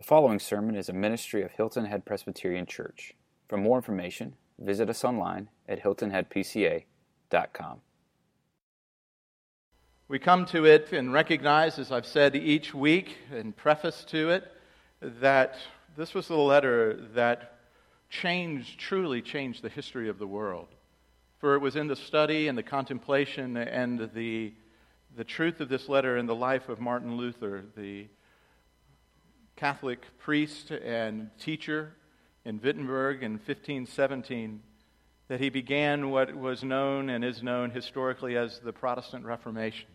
The following sermon is a ministry of Hilton Head Presbyterian Church. For more information, visit us online at hiltonheadpca.com. We come to it and recognize, as I've said each week in preface to it, that this was the letter that changed, truly changed the history of the world. For it was in the study and the contemplation and the, the truth of this letter in the life of Martin Luther, the Catholic priest and teacher in Wittenberg in 1517 that he began what was known and is known historically as the Protestant Reformation.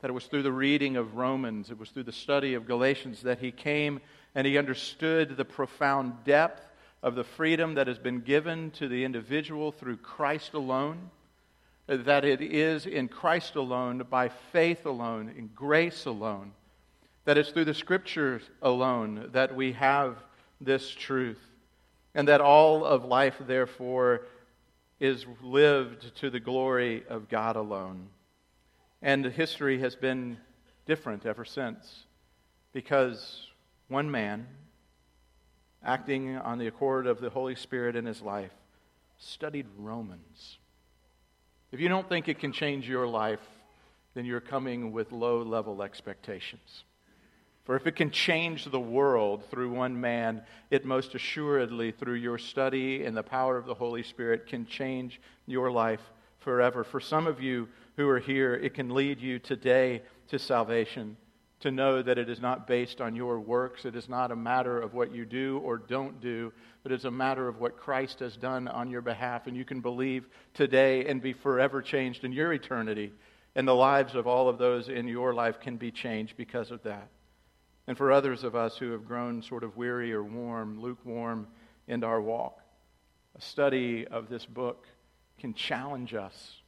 That it was through the reading of Romans, it was through the study of Galatians that he came and he understood the profound depth of the freedom that has been given to the individual through Christ alone. That it is in Christ alone, by faith alone, in grace alone, that it's through the scriptures alone that we have this truth, and that all of life, therefore, is lived to the glory of God alone. And history has been different ever since, because one man, acting on the accord of the Holy Spirit in his life, studied Romans. If you don't think it can change your life, then you're coming with low level expectations. For if it can change the world through one man, it most assuredly, through your study and the power of the Holy Spirit, can change your life forever. For some of you who are here, it can lead you today to salvation, to know that it is not based on your works. It is not a matter of what you do or don't do, but it's a matter of what Christ has done on your behalf. And you can believe today and be forever changed in your eternity. And the lives of all of those in your life can be changed because of that. And for others of us who have grown sort of weary or warm, lukewarm in our walk, a study of this book can challenge us,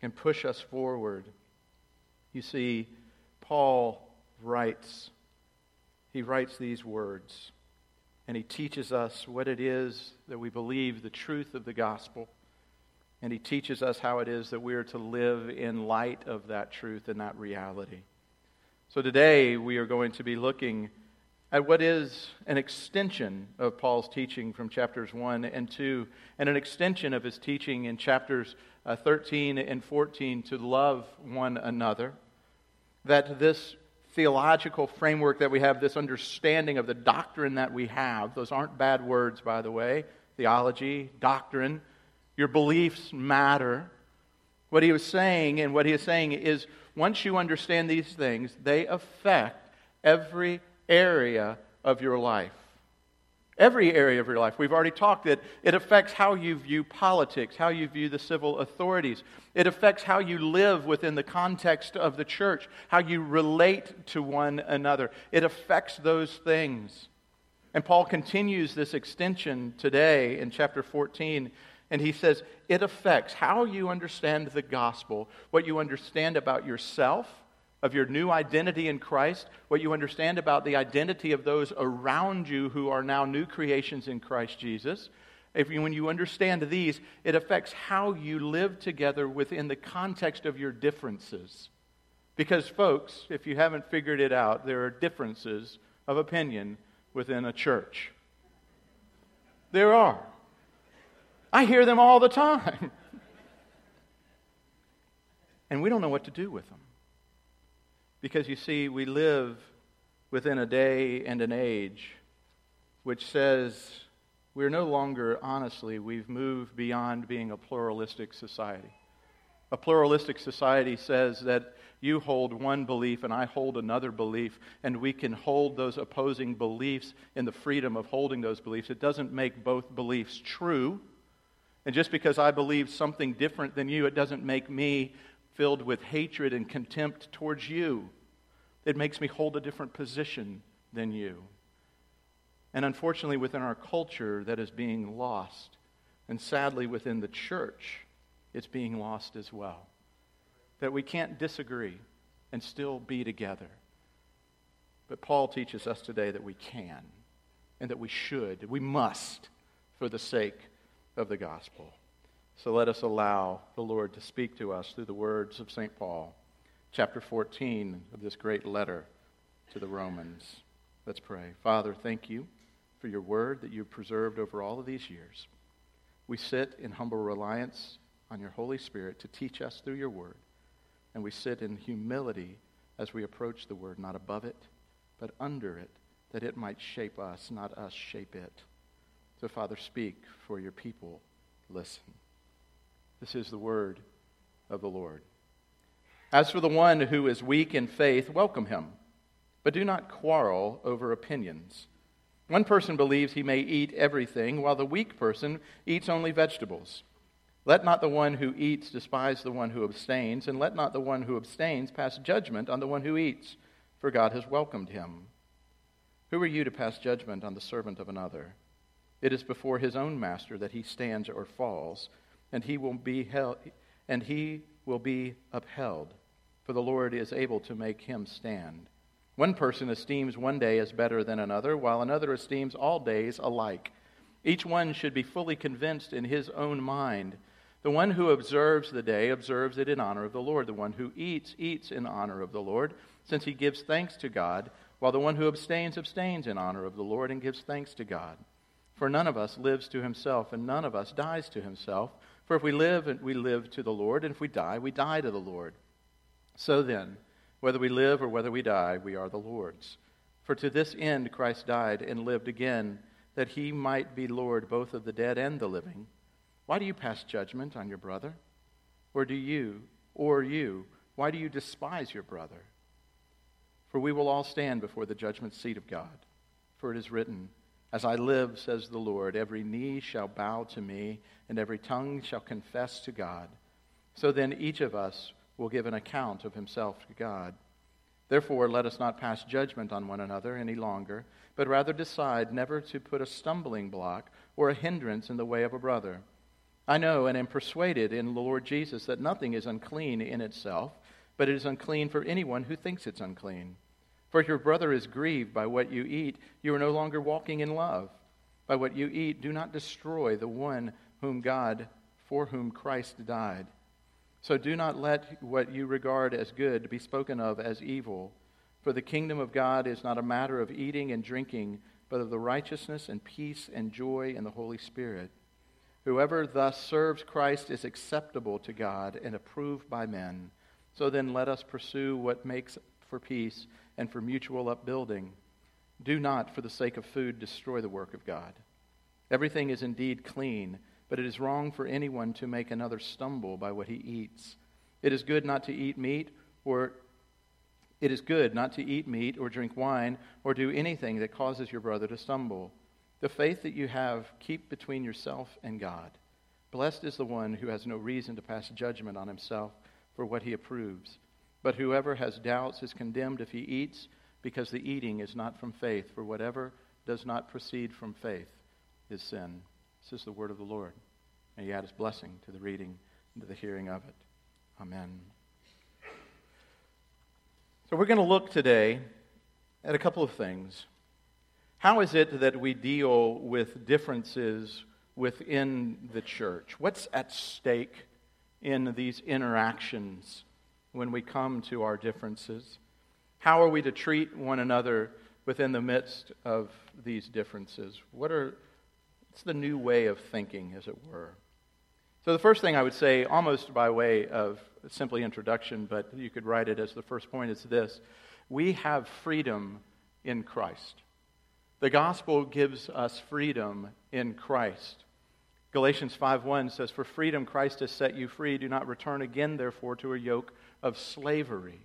can push us forward. You see, Paul writes, he writes these words, and he teaches us what it is that we believe, the truth of the gospel. And he teaches us how it is that we are to live in light of that truth and that reality. So today we are going to be looking at what is an extension of Paul's teaching from chapters 1 and 2, and an extension of his teaching in chapters uh, 13 and 14 to love one another. That this theological framework that we have, this understanding of the doctrine that we have, those aren't bad words, by the way theology, doctrine, your beliefs matter. What he was saying, and what he is saying is once you understand these things, they affect every area of your life. Every area of your life. We've already talked that it affects how you view politics, how you view the civil authorities. It affects how you live within the context of the church, how you relate to one another. It affects those things. And Paul continues this extension today in chapter 14 and he says it affects how you understand the gospel, what you understand about yourself, of your new identity in Christ, what you understand about the identity of those around you who are now new creations in Christ Jesus. If you, when you understand these, it affects how you live together within the context of your differences. Because, folks, if you haven't figured it out, there are differences of opinion within a church. There are. I hear them all the time. and we don't know what to do with them. Because you see, we live within a day and an age which says we're no longer, honestly, we've moved beyond being a pluralistic society. A pluralistic society says that you hold one belief and I hold another belief, and we can hold those opposing beliefs in the freedom of holding those beliefs. It doesn't make both beliefs true. And just because I believe something different than you, it doesn't make me filled with hatred and contempt towards you. It makes me hold a different position than you. And unfortunately, within our culture, that is being lost. And sadly, within the church, it's being lost as well. That we can't disagree and still be together. But Paul teaches us today that we can and that we should, we must, for the sake of the gospel. So let us allow the Lord to speak to us through the words of St. Paul, chapter 14 of this great letter to the Romans. Let's pray. Father, thank you for your word that you've preserved over all of these years. We sit in humble reliance on your Holy Spirit to teach us through your word. And we sit in humility as we approach the word, not above it, but under it, that it might shape us, not us shape it. So, Father, speak for your people. Listen. This is the word of the Lord. As for the one who is weak in faith, welcome him, but do not quarrel over opinions. One person believes he may eat everything, while the weak person eats only vegetables. Let not the one who eats despise the one who abstains, and let not the one who abstains pass judgment on the one who eats, for God has welcomed him. Who are you to pass judgment on the servant of another? It is before his own master that he stands or falls, and he will be held, and he will be upheld, for the Lord is able to make him stand. One person esteems one day as better than another, while another esteems all days alike. Each one should be fully convinced in his own mind. The one who observes the day observes it in honor of the Lord. The one who eats, eats in honor of the Lord, since he gives thanks to God, while the one who abstains, abstains in honor of the Lord and gives thanks to God. For none of us lives to himself, and none of us dies to himself. For if we live, we live to the Lord, and if we die, we die to the Lord. So then, whether we live or whether we die, we are the Lord's. For to this end Christ died and lived again, that he might be Lord both of the dead and the living. Why do you pass judgment on your brother? Or do you, or you, why do you despise your brother? For we will all stand before the judgment seat of God. For it is written, As I live, says the Lord, every knee shall bow to me, and every tongue shall confess to God. So then each of us will give an account of himself to God. Therefore, let us not pass judgment on one another any longer, but rather decide never to put a stumbling block or a hindrance in the way of a brother. I know and am persuaded in the Lord Jesus that nothing is unclean in itself, but it is unclean for anyone who thinks it's unclean. For if your brother is grieved by what you eat, you are no longer walking in love. By what you eat, do not destroy the one whom God, for whom Christ died. So do not let what you regard as good be spoken of as evil. For the kingdom of God is not a matter of eating and drinking, but of the righteousness and peace and joy in the Holy Spirit. Whoever thus serves Christ is acceptable to God and approved by men. So then let us pursue what makes for peace and for mutual upbuilding. Do not, for the sake of food, destroy the work of God. Everything is indeed clean but it is wrong for anyone to make another stumble by what he eats. It is good not to eat meat or it is good not to eat meat or drink wine or do anything that causes your brother to stumble. The faith that you have keep between yourself and God. Blessed is the one who has no reason to pass judgment on himself for what he approves. But whoever has doubts is condemned if he eats, because the eating is not from faith, for whatever does not proceed from faith is sin. This is the word of the Lord. May He add His blessing to the reading and to the hearing of it. Amen. So, we're going to look today at a couple of things. How is it that we deal with differences within the church? What's at stake in these interactions when we come to our differences? How are we to treat one another within the midst of these differences? What are it's the new way of thinking, as it were. So, the first thing I would say, almost by way of simply introduction, but you could write it as the first point, is this We have freedom in Christ. The gospel gives us freedom in Christ. Galatians 5:1 says, "For freedom Christ has set you free. Do not return again, therefore, to a yoke of slavery."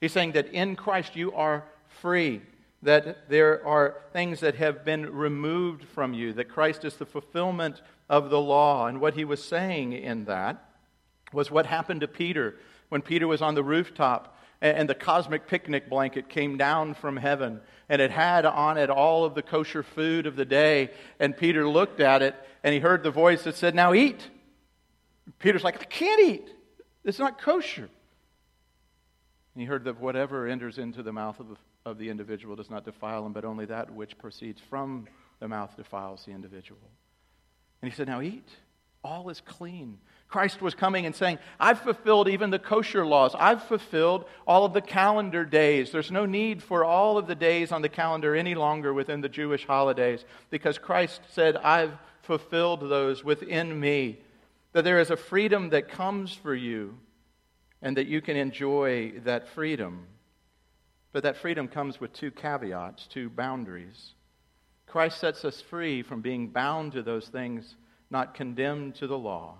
He's saying that in Christ you are free that there are things that have been removed from you, that Christ is the fulfillment of the law. And what he was saying in that was what happened to Peter when Peter was on the rooftop and the cosmic picnic blanket came down from heaven and it had on it all of the kosher food of the day. And Peter looked at it and he heard the voice that said, Now eat. Peter's like, I can't eat. It's not kosher. And he heard that whatever enters into the mouth of of the individual does not defile him, but only that which proceeds from the mouth defiles the individual. And he said, Now eat. All is clean. Christ was coming and saying, I've fulfilled even the kosher laws. I've fulfilled all of the calendar days. There's no need for all of the days on the calendar any longer within the Jewish holidays because Christ said, I've fulfilled those within me. That there is a freedom that comes for you and that you can enjoy that freedom. But that freedom comes with two caveats, two boundaries. Christ sets us free from being bound to those things, not condemned to the law.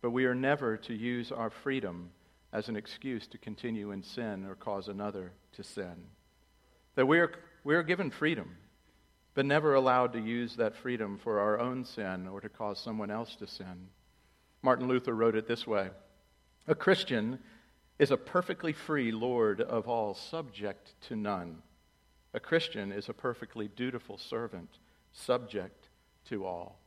But we are never to use our freedom as an excuse to continue in sin or cause another to sin. That we are, we are given freedom, but never allowed to use that freedom for our own sin or to cause someone else to sin. Martin Luther wrote it this way A Christian is a perfectly free Lord of all, subject to none. A Christian is a perfectly dutiful servant, subject to all.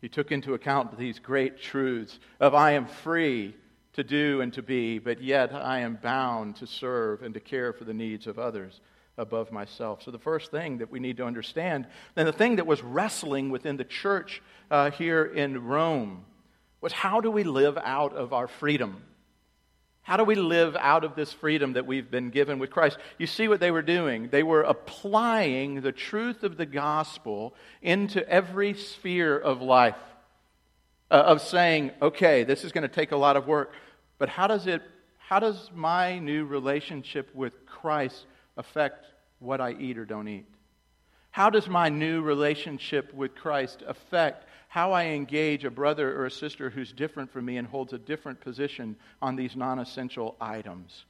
He took into account these great truths of I am free to do and to be, but yet I am bound to serve and to care for the needs of others above myself. So, the first thing that we need to understand, and the thing that was wrestling within the church uh, here in Rome, was how do we live out of our freedom? How do we live out of this freedom that we've been given with Christ? You see what they were doing. They were applying the truth of the gospel into every sphere of life, uh, of saying, okay, this is going to take a lot of work, but how does it, how does my new relationship with Christ affect what I eat or don't eat? How does my new relationship with Christ affect how I engage a brother or a sister who's different from me and holds a different position on these non essential items.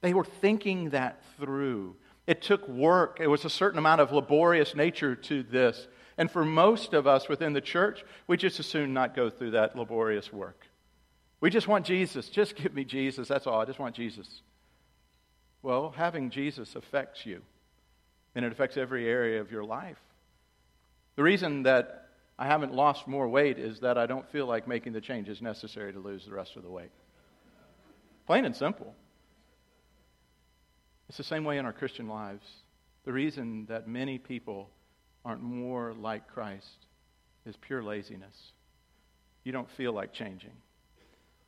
They were thinking that through. It took work, it was a certain amount of laborious nature to this. And for most of us within the church, we just as soon not go through that laborious work. We just want Jesus. Just give me Jesus. That's all. I just want Jesus. Well, having Jesus affects you, and it affects every area of your life. The reason that I haven't lost more weight is that I don't feel like making the changes necessary to lose the rest of the weight. Plain and simple. It's the same way in our Christian lives. The reason that many people aren't more like Christ is pure laziness. You don't feel like changing.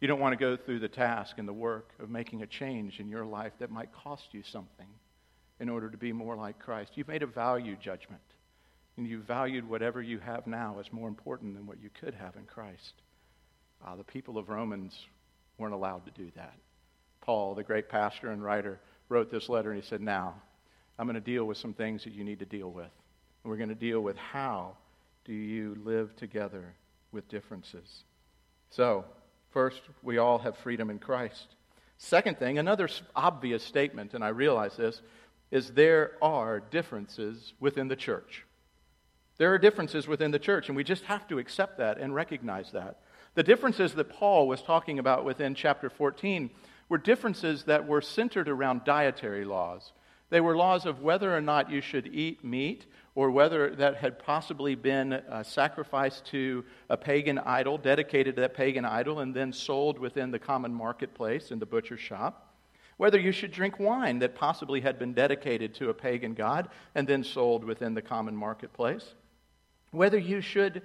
You don't want to go through the task and the work of making a change in your life that might cost you something in order to be more like Christ. You've made a value judgment and you valued whatever you have now as more important than what you could have in Christ. Uh, the people of Romans weren't allowed to do that. Paul, the great pastor and writer, wrote this letter and he said, Now, I'm going to deal with some things that you need to deal with. And we're going to deal with how do you live together with differences. So, first, we all have freedom in Christ. Second thing, another obvious statement, and I realize this, is there are differences within the church. There are differences within the church, and we just have to accept that and recognize that. The differences that Paul was talking about within chapter 14 were differences that were centered around dietary laws. They were laws of whether or not you should eat meat or whether that had possibly been uh, sacrificed to a pagan idol, dedicated to that pagan idol, and then sold within the common marketplace in the butcher shop. Whether you should drink wine that possibly had been dedicated to a pagan god and then sold within the common marketplace whether you should,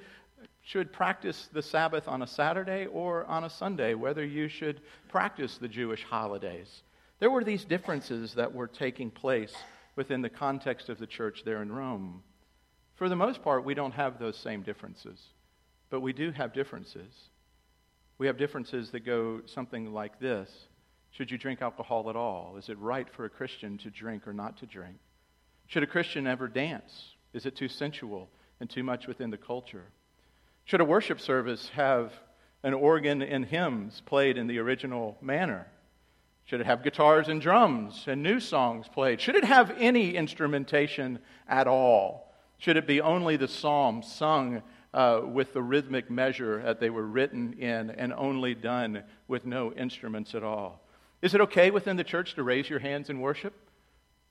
should practice the Sabbath on a Saturday or on a Sunday, whether you should practice the Jewish holidays. There were these differences that were taking place within the context of the church there in Rome. For the most part, we don't have those same differences, but we do have differences. We have differences that go something like this Should you drink alcohol at all? Is it right for a Christian to drink or not to drink? Should a Christian ever dance? Is it too sensual? And too much within the culture. Should a worship service have an organ and hymns played in the original manner? Should it have guitars and drums and new songs played? Should it have any instrumentation at all? Should it be only the psalms sung uh, with the rhythmic measure that they were written in and only done with no instruments at all? Is it okay within the church to raise your hands in worship?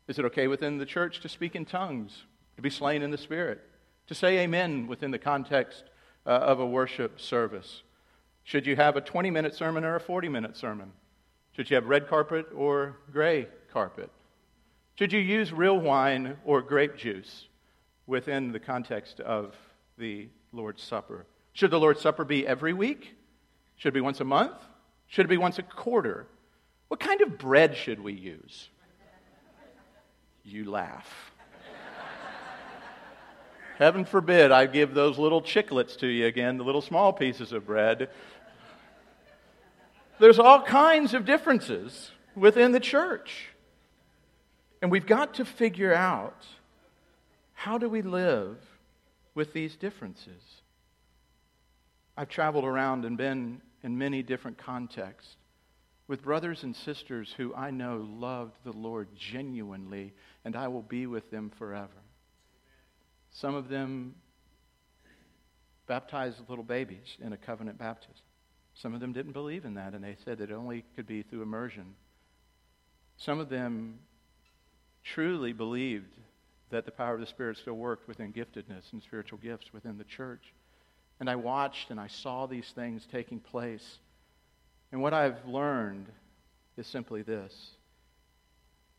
Is it okay within the church to speak in tongues, to be slain in the Spirit? To say amen within the context uh, of a worship service. Should you have a 20 minute sermon or a 40 minute sermon? Should you have red carpet or gray carpet? Should you use real wine or grape juice within the context of the Lord's Supper? Should the Lord's Supper be every week? Should it be once a month? Should it be once a quarter? What kind of bread should we use? You laugh. Heaven forbid I give those little chiclets to you again, the little small pieces of bread. There's all kinds of differences within the church. And we've got to figure out how do we live with these differences? I've traveled around and been in many different contexts with brothers and sisters who I know loved the Lord genuinely, and I will be with them forever. Some of them baptized little babies in a covenant baptism. Some of them didn't believe in that, and they said that it only could be through immersion. Some of them truly believed that the power of the Spirit still worked within giftedness and spiritual gifts within the church. And I watched and I saw these things taking place. And what I've learned is simply this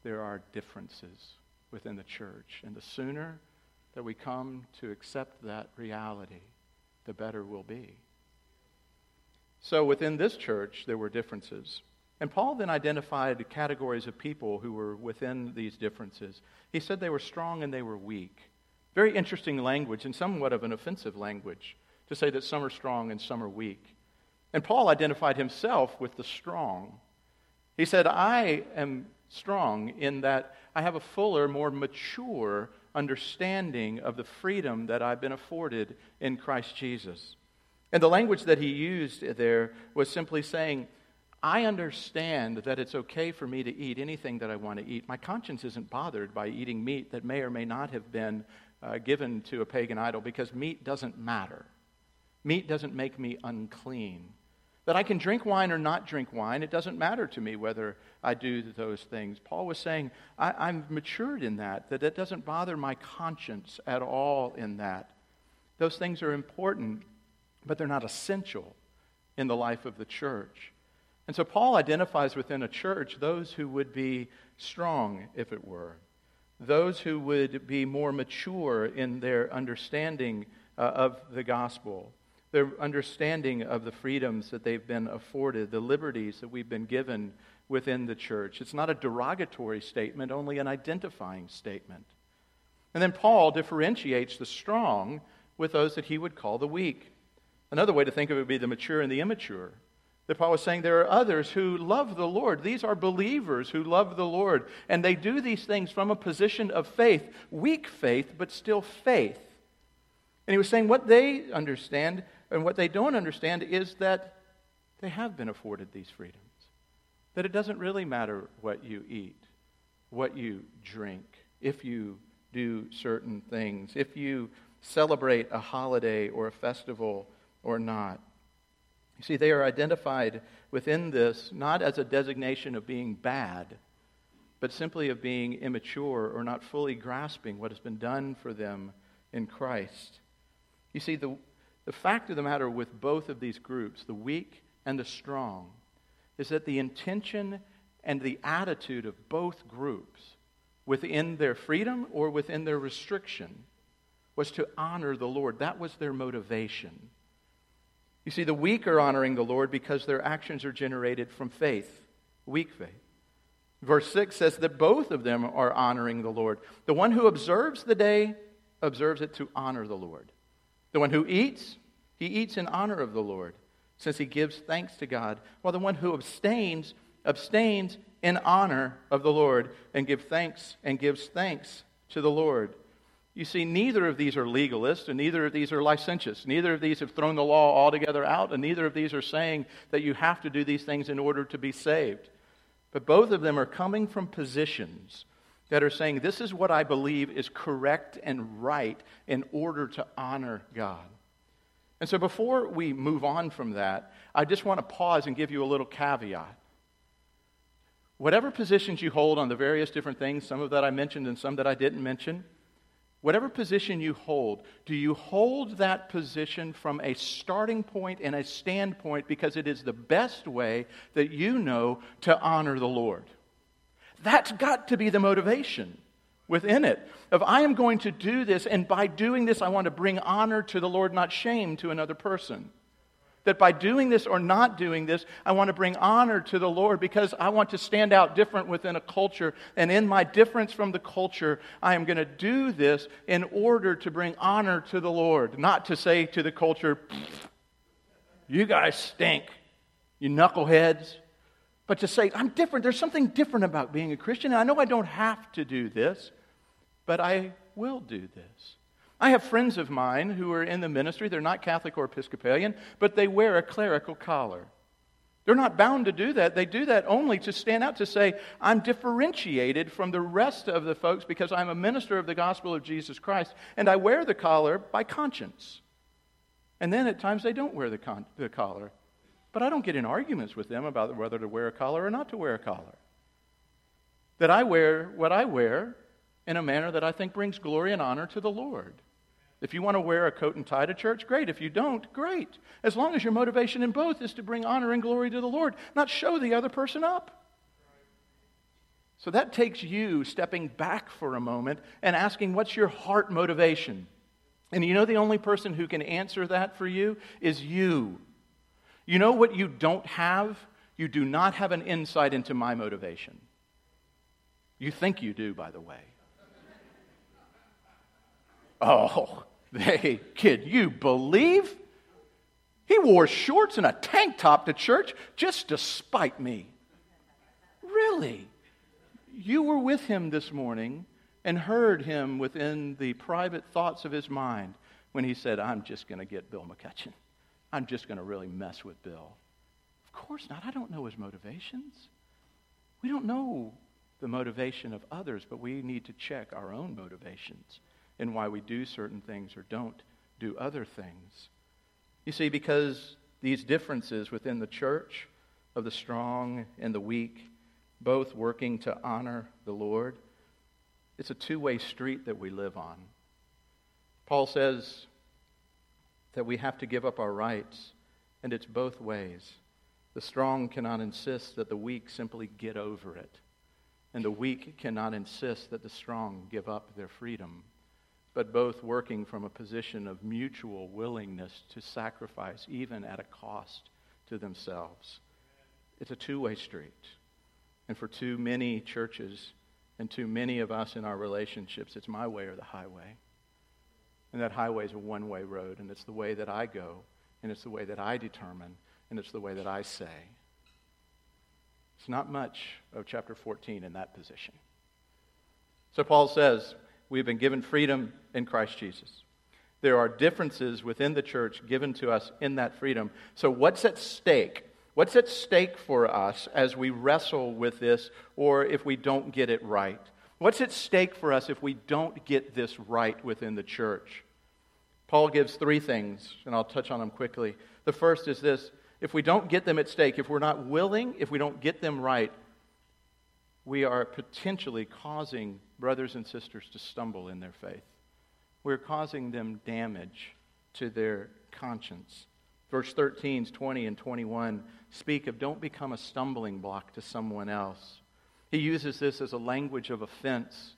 there are differences within the church. And the sooner that we come to accept that reality, the better we'll be. So within this church, there were differences. And Paul then identified categories of people who were within these differences. He said they were strong and they were weak. Very interesting language and somewhat of an offensive language to say that some are strong and some are weak. And Paul identified himself with the strong. He said, I am strong in that I have a fuller, more mature understanding of the freedom that I've been afforded in Christ Jesus. And the language that he used there was simply saying, I understand that it's okay for me to eat anything that I want to eat. My conscience isn't bothered by eating meat that may or may not have been uh, given to a pagan idol because meat doesn't matter. Meat doesn't make me unclean. That I can drink wine or not drink wine, it doesn't matter to me whether I do those things. Paul was saying, I, am matured in that, that it doesn't bother my conscience at all in that. Those things are important, but they're not essential in the life of the church. And so Paul identifies within a church those who would be strong, if it were, those who would be more mature in their understanding uh, of the gospel, their understanding of the freedoms that they've been afforded, the liberties that we've been given within the church. It's not a derogatory statement, only an identifying statement. And then Paul differentiates the strong with those that he would call the weak. Another way to think of it would be the mature and the immature that Paul was saying there are others who love the Lord. These are believers who love the Lord. And they do these things from a position of faith, weak faith, but still faith. And he was saying what they understand and what they don't understand is that they have been afforded these freedoms. That it doesn't really matter what you eat, what you drink, if you do certain things, if you celebrate a holiday or a festival or not. You see, they are identified within this not as a designation of being bad, but simply of being immature or not fully grasping what has been done for them in Christ. You see, the, the fact of the matter with both of these groups, the weak and the strong, is that the intention and the attitude of both groups within their freedom or within their restriction was to honor the Lord. That was their motivation. You see, the weak are honoring the Lord because their actions are generated from faith, weak faith. Verse 6 says that both of them are honoring the Lord. The one who observes the day observes it to honor the Lord. The one who eats, he eats in honor of the Lord, since he gives thanks to God. While the one who abstains, abstains in honor of the Lord and give thanks and gives thanks to the Lord. You see, neither of these are legalists, and neither of these are licentious. Neither of these have thrown the law altogether out, and neither of these are saying that you have to do these things in order to be saved. But both of them are coming from positions that are saying, This is what I believe is correct and right in order to honor God. And so before we move on from that, I just want to pause and give you a little caveat. Whatever positions you hold on the various different things, some of that I mentioned and some that I didn't mention, Whatever position you hold, do you hold that position from a starting point and a standpoint because it is the best way that you know to honor the Lord? That's got to be the motivation. Within it. Of I am going to do this, and by doing this, I want to bring honor to the Lord, not shame to another person. That by doing this or not doing this, I want to bring honor to the Lord because I want to stand out different within a culture. And in my difference from the culture, I am going to do this in order to bring honor to the Lord, not to say to the culture, you guys stink, you knuckleheads. But to say, I'm different. There's something different about being a Christian. And I know I don't have to do this, but I will do this. I have friends of mine who are in the ministry. They're not Catholic or Episcopalian, but they wear a clerical collar. They're not bound to do that. They do that only to stand out to say, I'm differentiated from the rest of the folks because I'm a minister of the gospel of Jesus Christ, and I wear the collar by conscience. And then at times they don't wear the, con- the collar. But I don't get in arguments with them about whether to wear a collar or not to wear a collar. That I wear what I wear in a manner that I think brings glory and honor to the Lord. If you want to wear a coat and tie to church, great. If you don't, great. As long as your motivation in both is to bring honor and glory to the Lord, not show the other person up. So that takes you stepping back for a moment and asking, what's your heart motivation? And you know, the only person who can answer that for you is you. You know what you don't have? You do not have an insight into my motivation. You think you do, by the way. Oh, they, kid, you believe? He wore shorts and a tank top to church just to spite me. Really? You were with him this morning and heard him within the private thoughts of his mind when he said, I'm just going to get Bill McCutcheon. I'm just going to really mess with Bill. Of course not. I don't know his motivations. We don't know the motivation of others, but we need to check our own motivations and why we do certain things or don't do other things. You see, because these differences within the church of the strong and the weak, both working to honor the Lord, it's a two way street that we live on. Paul says that we have to give up our rights, and it's both ways. The strong cannot insist that the weak simply get over it, and the weak cannot insist that the strong give up their freedom but both working from a position of mutual willingness to sacrifice, even at a cost to themselves. It's a two way street. And for too many churches and too many of us in our relationships, it's my way or the highway. And that highway is a one way road, and it's the way that I go, and it's the way that I determine, and it's the way that I say. It's not much of chapter 14 in that position. So Paul says, We've been given freedom in Christ Jesus. There are differences within the church given to us in that freedom. So, what's at stake? What's at stake for us as we wrestle with this or if we don't get it right? What's at stake for us if we don't get this right within the church? Paul gives three things, and I'll touch on them quickly. The first is this if we don't get them at stake, if we're not willing, if we don't get them right, we are potentially causing brothers and sisters to stumble in their faith. We're causing them damage to their conscience. Verse 13, 20, and 21 speak of don't become a stumbling block to someone else. He uses this as a language of offense.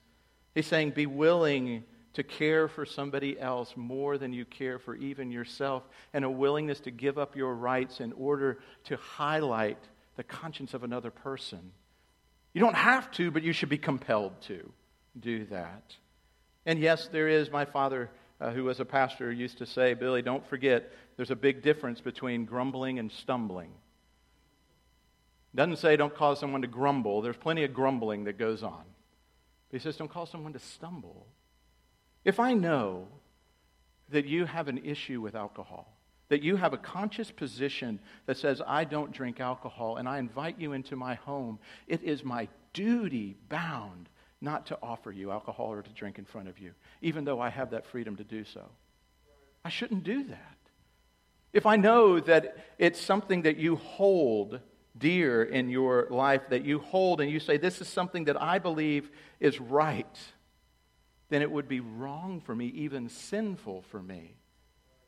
He's saying, be willing to care for somebody else more than you care for even yourself, and a willingness to give up your rights in order to highlight the conscience of another person. You don't have to, but you should be compelled to do that. And yes, there is, my father, uh, who was a pastor, used to say, Billy, don't forget, there's a big difference between grumbling and stumbling. Doesn't say don't cause someone to grumble. There's plenty of grumbling that goes on. But he says don't cause someone to stumble. If I know that you have an issue with alcohol, that you have a conscious position that says, I don't drink alcohol, and I invite you into my home, it is my duty bound not to offer you alcohol or to drink in front of you, even though I have that freedom to do so. I shouldn't do that. If I know that it's something that you hold dear in your life, that you hold and you say, This is something that I believe is right, then it would be wrong for me, even sinful for me,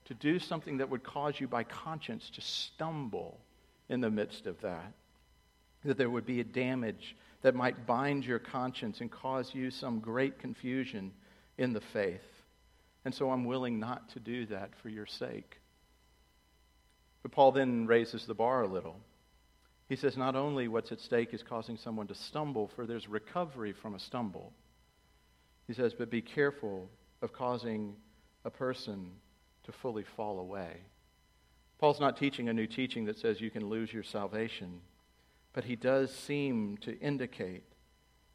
to do something that would cause you by conscience to stumble in the midst of that. That there would be a damage that might bind your conscience and cause you some great confusion in the faith. And so I'm willing not to do that for your sake. But Paul then raises the bar a little. He says not only what's at stake is causing someone to stumble, for there's recovery from a stumble. He says, but be careful of causing a person to fully fall away. Paul's not teaching a new teaching that says you can lose your salvation, but he does seem to indicate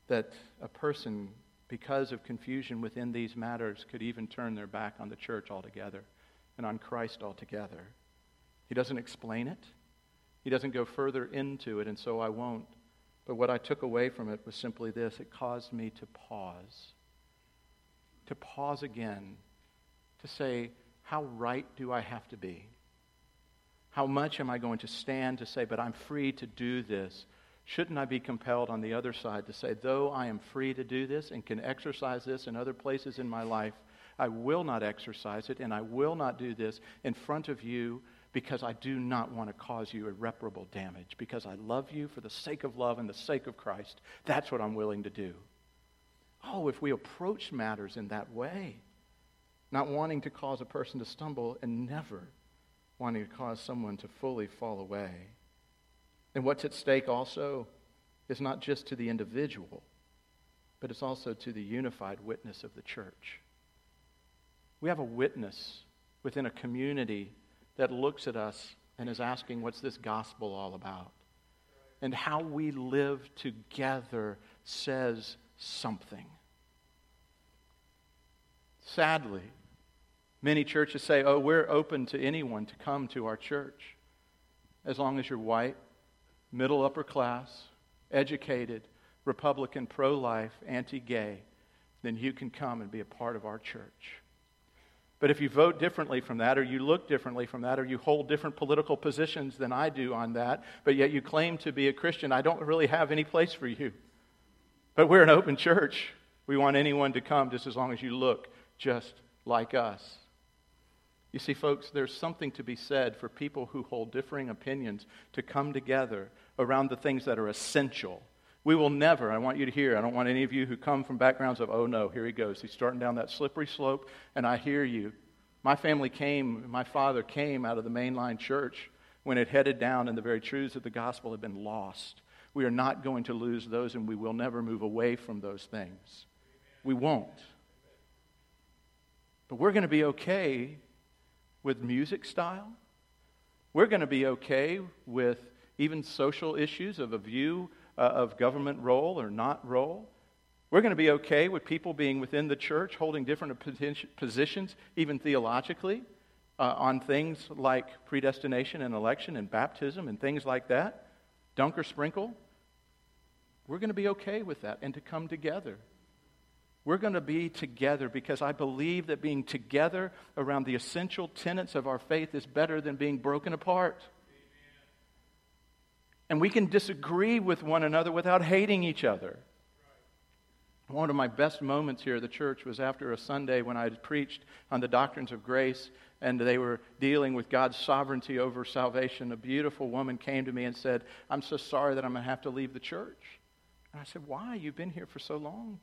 that a person, because of confusion within these matters, could even turn their back on the church altogether and on Christ altogether. He doesn't explain it, he doesn't go further into it, and so I won't. But what I took away from it was simply this it caused me to pause. To pause again, to say, how right do I have to be? How much am I going to stand to say, but I'm free to do this? Shouldn't I be compelled on the other side to say, though I am free to do this and can exercise this in other places in my life, I will not exercise it and I will not do this in front of you because I do not want to cause you irreparable damage, because I love you for the sake of love and the sake of Christ. That's what I'm willing to do. Oh, if we approach matters in that way, not wanting to cause a person to stumble and never wanting to cause someone to fully fall away. And what's at stake also is not just to the individual, but it's also to the unified witness of the church. We have a witness within a community that looks at us and is asking, What's this gospel all about? And how we live together says something. Sadly, Many churches say, oh, we're open to anyone to come to our church as long as you're white, middle upper class, educated, Republican, pro life, anti gay, then you can come and be a part of our church. But if you vote differently from that, or you look differently from that, or you hold different political positions than I do on that, but yet you claim to be a Christian, I don't really have any place for you. But we're an open church. We want anyone to come just as long as you look just like us. You see, folks, there's something to be said for people who hold differing opinions to come together around the things that are essential. We will never, I want you to hear, I don't want any of you who come from backgrounds of, oh no, here he goes. He's starting down that slippery slope, and I hear you. My family came, my father came out of the mainline church when it headed down and the very truths of the gospel had been lost. We are not going to lose those, and we will never move away from those things. We won't. But we're going to be okay with music style. We're going to be okay with even social issues of a view uh, of government role or not role. We're going to be okay with people being within the church holding different positions, even theologically, uh, on things like predestination and election and baptism and things like that. Dunk or sprinkle. We're going to be okay with that and to come together we're going to be together because I believe that being together around the essential tenets of our faith is better than being broken apart. And we can disagree with one another without hating each other. One of my best moments here at the church was after a Sunday when I had preached on the doctrines of grace and they were dealing with God's sovereignty over salvation. A beautiful woman came to me and said, I'm so sorry that I'm going to have to leave the church. And I said, Why? You've been here for so long.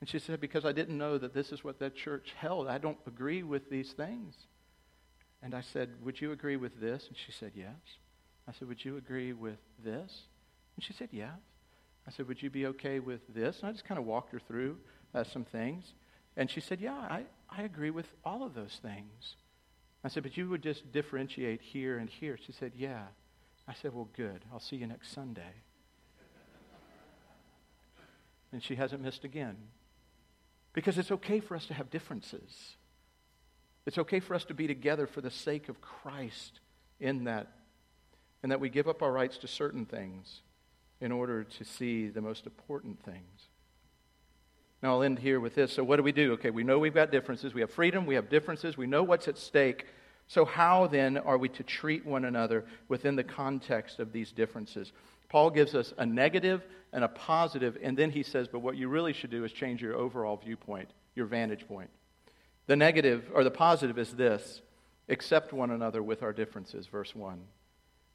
And she said, Because I didn't know that this is what that church held. I don't agree with these things. And I said, Would you agree with this? And she said, Yes. I said, Would you agree with this? And she said, Yes. I said, Would you be okay with this? And I just kind of walked her through uh, some things. And she said, Yeah, I, I agree with all of those things. I said, But you would just differentiate here and here. She said, Yeah. I said, Well, good. I'll see you next Sunday. and she hasn't missed again. Because it's okay for us to have differences. It's okay for us to be together for the sake of Christ in that, and that we give up our rights to certain things in order to see the most important things. Now, I'll end here with this. So, what do we do? Okay, we know we've got differences. We have freedom, we have differences, we know what's at stake. So, how then are we to treat one another within the context of these differences? Paul gives us a negative and a positive, and then he says, but what you really should do is change your overall viewpoint, your vantage point. The negative, or the positive, is this accept one another with our differences, verse 1.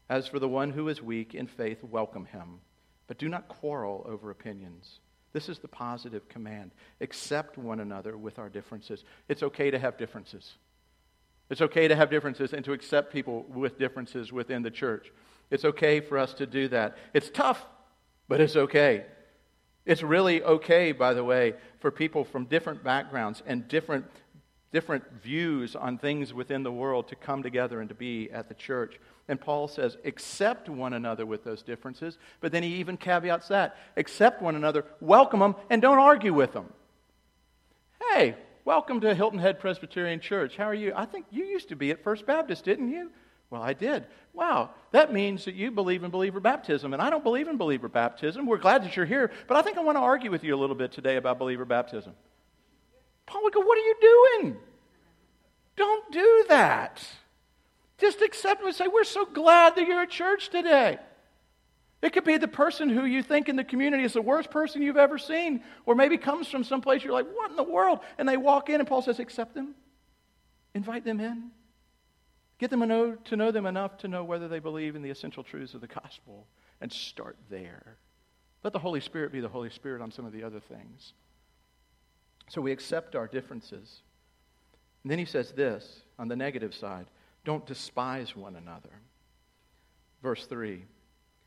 As for the one who is weak in faith, welcome him, But do not quarrel over opinions. This is the positive command. Accept one another with our differences. It's okay to have differences. It's okay to have differences and to accept people with differences within the church. It's okay for us to do that. It's tough, but it's okay. It's really okay, by the way, for people from different backgrounds and different, different views on things within the world to come together and to be at the church. And Paul says, accept one another with those differences, but then he even caveats that accept one another, welcome them, and don't argue with them. Hey, welcome to Hilton Head Presbyterian Church. How are you? I think you used to be at First Baptist, didn't you? Well, I did. Wow, that means that you believe in believer baptism, and I don't believe in believer baptism. We're glad that you're here, but I think I want to argue with you a little bit today about believer baptism. Paul would go, What are you doing? Don't do that. Just accept and say, We're so glad that you're at church today. It could be the person who you think in the community is the worst person you've ever seen, or maybe comes from someplace you're like, What in the world? And they walk in, and Paul says, Accept them, invite them in, get them to know, to know them enough to know whether they believe in the essential truths of the gospel, and start there. Let the Holy Spirit be the Holy Spirit on some of the other things. So we accept our differences. And then he says this on the negative side don't despise one another. Verse 3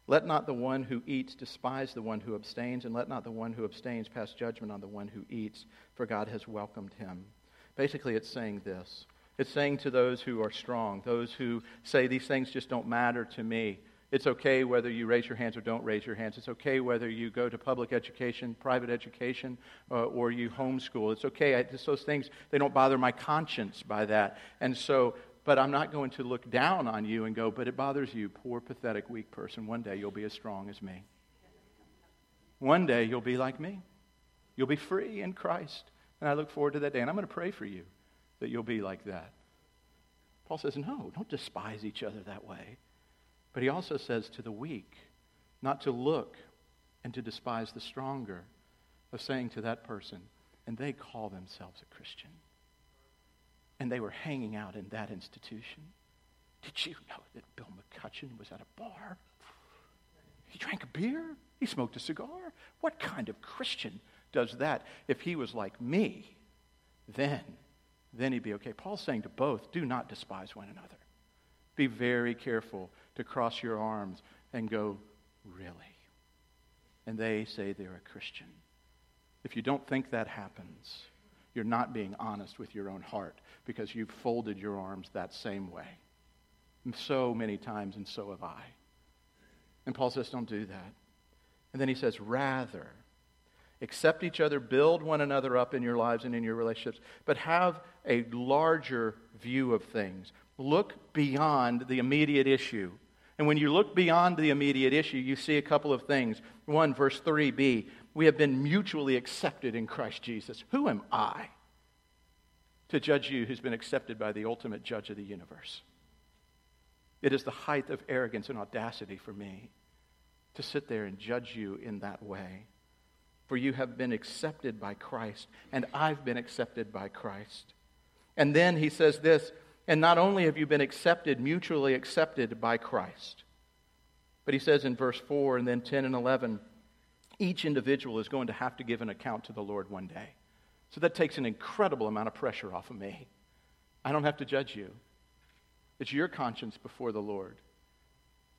Let not the one who eats despise the one who abstains, and let not the one who abstains pass judgment on the one who eats, for God has welcomed him. Basically, it's saying this. It's saying to those who are strong, those who say these things just don't matter to me. It's okay whether you raise your hands or don't raise your hands. It's okay whether you go to public education, private education, uh, or you homeschool. It's okay. I, just those things, they don't bother my conscience by that. And so but I'm not going to look down on you and go, but it bothers you, poor, pathetic, weak person. One day you'll be as strong as me. One day you'll be like me. You'll be free in Christ. And I look forward to that day. And I'm going to pray for you that you'll be like that. Paul says, no, don't despise each other that way. But he also says to the weak, not to look and to despise the stronger, of saying to that person, and they call themselves a Christian and they were hanging out in that institution. Did you know that Bill McCutcheon was at a bar? He drank a beer. He smoked a cigar. What kind of Christian does that? If he was like me, then, then he'd be okay. Paul's saying to both, do not despise one another. Be very careful to cross your arms and go, really? And they say they're a Christian. If you don't think that happens, you're not being honest with your own heart because you've folded your arms that same way. And So many times, and so have I. And Paul says, don't do that. And then he says, rather, accept each other, build one another up in your lives and in your relationships, but have a larger view of things. Look beyond the immediate issue. And when you look beyond the immediate issue, you see a couple of things. One, verse 3b, we have been mutually accepted in Christ Jesus. Who am I? to judge you who's been accepted by the ultimate judge of the universe. It is the height of arrogance and audacity for me to sit there and judge you in that way. For you have been accepted by Christ, and I've been accepted by Christ. And then he says this, and not only have you been accepted, mutually accepted by Christ, but he says in verse 4 and then 10 and 11, each individual is going to have to give an account to the Lord one day. So that takes an incredible amount of pressure off of me. I don't have to judge you. It's your conscience before the Lord.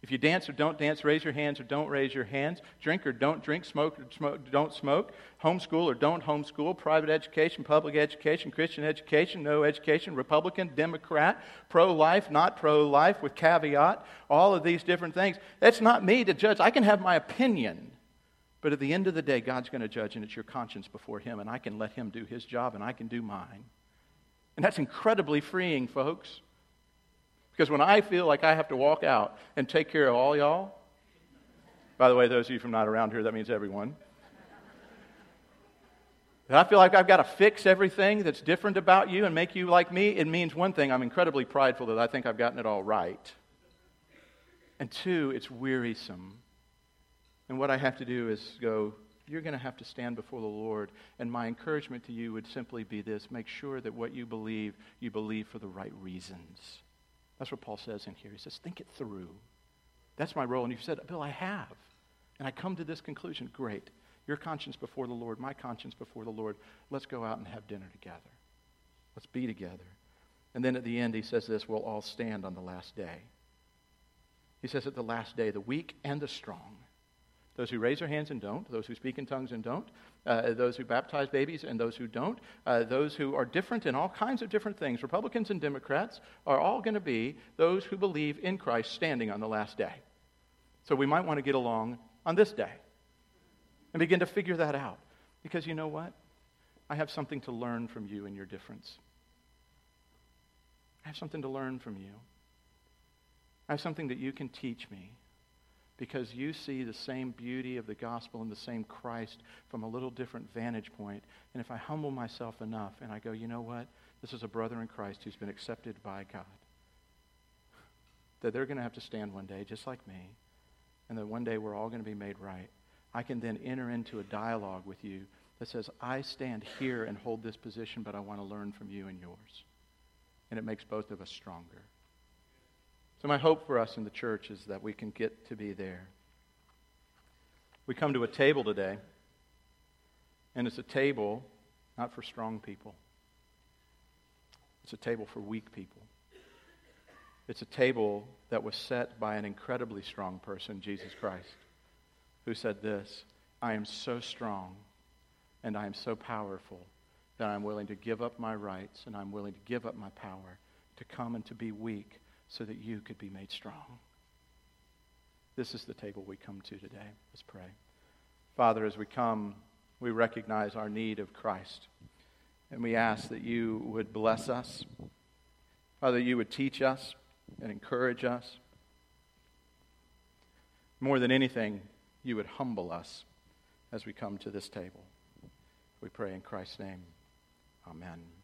If you dance or don't dance, raise your hands or don't raise your hands, drink or don't drink, smoke or smoke, don't smoke, homeschool or don't homeschool, private education, public education, Christian education, no education, Republican, Democrat, pro life, not pro life, with caveat, all of these different things. That's not me to judge. I can have my opinion. But at the end of the day, God's going to judge, and it's your conscience before Him, and I can let Him do His job, and I can do mine. And that's incredibly freeing, folks. Because when I feel like I have to walk out and take care of all y'all, by the way, those of you from not around here, that means everyone. And I feel like I've got to fix everything that's different about you and make you like me. It means one thing, I'm incredibly prideful that I think I've gotten it all right. And two, it's wearisome. And what I have to do is go, you're going to have to stand before the Lord. And my encouragement to you would simply be this make sure that what you believe, you believe for the right reasons. That's what Paul says in here. He says, think it through. That's my role. And you've said, Bill, I have. And I come to this conclusion great. Your conscience before the Lord, my conscience before the Lord. Let's go out and have dinner together. Let's be together. And then at the end, he says this we'll all stand on the last day. He says at the last day, the weak and the strong, those who raise their hands and don't, those who speak in tongues and don't, uh, those who baptize babies and those who don't, uh, those who are different in all kinds of different things, Republicans and Democrats, are all going to be those who believe in Christ standing on the last day. So we might want to get along on this day and begin to figure that out. Because you know what? I have something to learn from you and your difference. I have something to learn from you. I have something that you can teach me because you see the same beauty of the gospel and the same Christ from a little different vantage point. And if I humble myself enough and I go, you know what? This is a brother in Christ who's been accepted by God. That they're going to have to stand one day just like me. And that one day we're all going to be made right. I can then enter into a dialogue with you that says, I stand here and hold this position, but I want to learn from you and yours. And it makes both of us stronger. So, my hope for us in the church is that we can get to be there. We come to a table today, and it's a table not for strong people, it's a table for weak people. It's a table that was set by an incredibly strong person, Jesus Christ, who said this I am so strong and I am so powerful that I'm willing to give up my rights and I'm willing to give up my power to come and to be weak so that you could be made strong. This is the table we come to today. Let's pray. Father, as we come, we recognize our need of Christ. And we ask that you would bless us. Father, you would teach us and encourage us. More than anything, you would humble us as we come to this table. We pray in Christ's name. Amen.